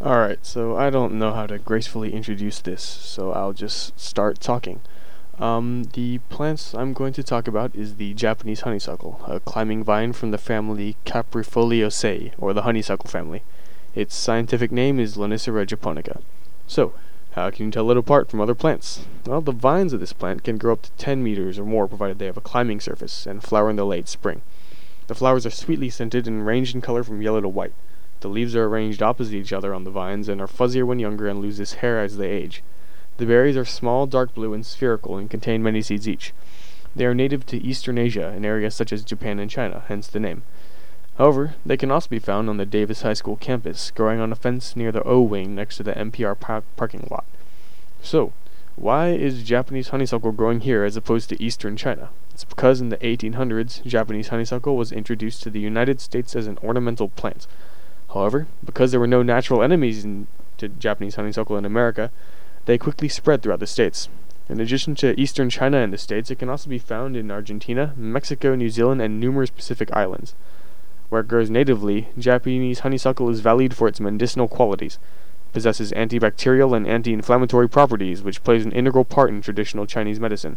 Alright, so I don't know how to gracefully introduce this, so I'll just start talking. Um, the plants I'm going to talk about is the Japanese honeysuckle, a climbing vine from the family Caprifoliaceae, or the honeysuckle family. Its scientific name is Lonicera japonica. So, how can you tell it apart from other plants? Well, the vines of this plant can grow up to 10 meters or more provided they have a climbing surface and flower in the late spring. The flowers are sweetly scented and range in color from yellow to white. The leaves are arranged opposite each other on the vines and are fuzzier when younger and lose this hair as they age. The berries are small, dark blue, and spherical and contain many seeds each. They are native to eastern Asia in areas such as Japan and China, hence the name. However, they can also be found on the Davis High School campus, growing on a fence near the O wing next to the NPR par- parking lot. So, why is Japanese honeysuckle growing here as opposed to eastern China? It's because in the 1800s, Japanese honeysuckle was introduced to the United States as an ornamental plant. However, because there were no natural enemies in, to Japanese honeysuckle in America, they quickly spread throughout the states. In addition to eastern China and the states, it can also be found in Argentina, Mexico, New Zealand, and numerous Pacific islands. Where it grows natively, Japanese honeysuckle is valued for its medicinal qualities, possesses antibacterial and anti-inflammatory properties, which plays an integral part in traditional Chinese medicine.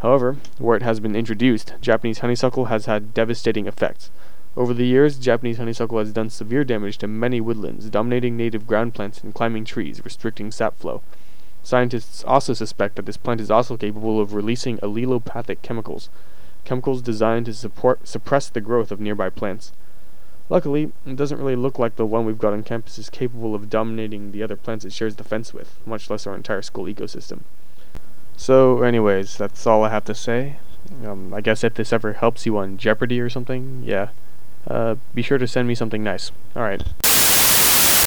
However, where it has been introduced, Japanese honeysuckle has had devastating effects. Over the years, Japanese honeysuckle has done severe damage to many woodlands, dominating native ground plants and climbing trees, restricting sap flow. Scientists also suspect that this plant is also capable of releasing allelopathic chemicals, chemicals designed to support, suppress the growth of nearby plants. Luckily, it doesn't really look like the one we've got on campus is capable of dominating the other plants it shares the fence with, much less our entire school ecosystem. So, anyways, that's all I have to say. Um, I guess if this ever helps you on Jeopardy or something, yeah, uh, be sure to send me something nice. Alright.